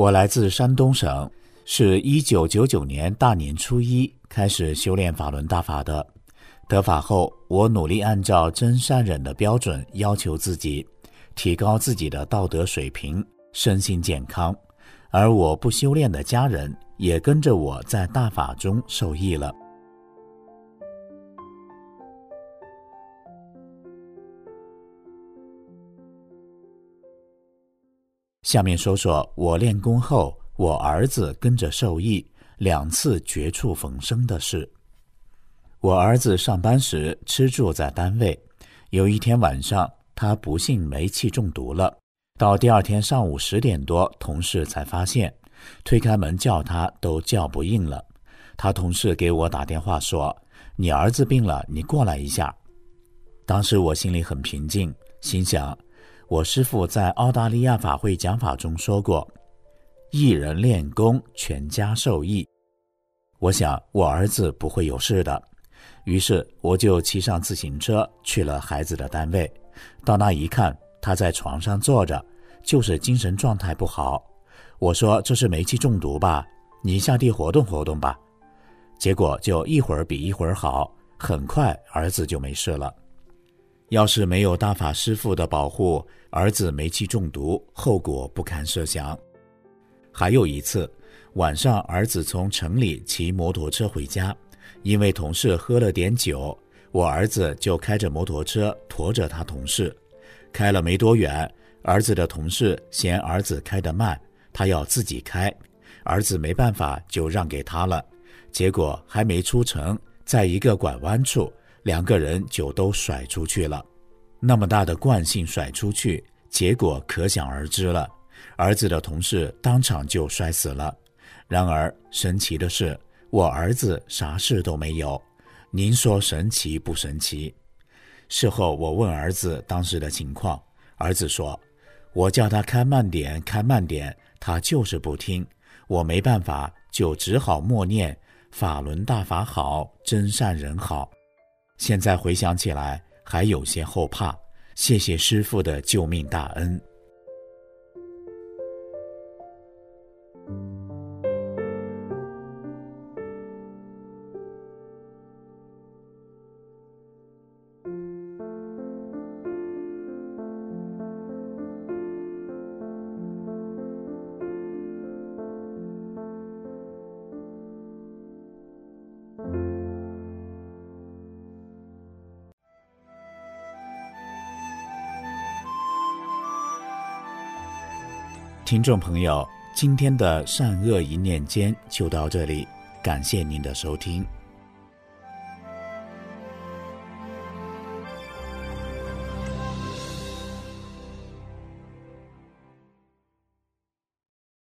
我来自山东省，是一九九九年大年初一开始修炼法轮大法的。得法后，我努力按照真善忍的标准要求自己，提高自己的道德水平，身心健康。而我不修炼的家人也跟着我在大法中受益了。下面说说我练功后，我儿子跟着受益，两次绝处逢生的事。我儿子上班时吃住在单位，有一天晚上，他不幸煤气中毒了。到第二天上午十点多，同事才发现，推开门叫他都叫不应了。他同事给我打电话说：“你儿子病了，你过来一下。”当时我心里很平静，心想。我师父在澳大利亚法会讲法中说过：“一人练功，全家受益。”我想我儿子不会有事的，于是我就骑上自行车去了孩子的单位。到那一看，他在床上坐着，就是精神状态不好。我说：“这是煤气中毒吧？你下地活动活动吧。”结果就一会儿比一会儿好，很快儿子就没事了。要是没有大法师父的保护，儿子煤气中毒，后果不堪设想。还有一次晚上，儿子从城里骑摩托车回家，因为同事喝了点酒，我儿子就开着摩托车驮着他同事。开了没多远，儿子的同事嫌儿子开得慢，他要自己开，儿子没办法就让给他了。结果还没出城，在一个拐弯处。两个人就都甩出去了，那么大的惯性甩出去，结果可想而知了。儿子的同事当场就摔死了。然而神奇的是，我儿子啥事都没有。您说神奇不神奇？事后我问儿子当时的情况，儿子说：“我叫他开慢点，开慢点，他就是不听。我没办法，就只好默念法轮大法好，真善人好。”现在回想起来，还有些后怕。谢谢师傅的救命大恩。听众朋友，今天的善恶一念间就到这里，感谢您的收听。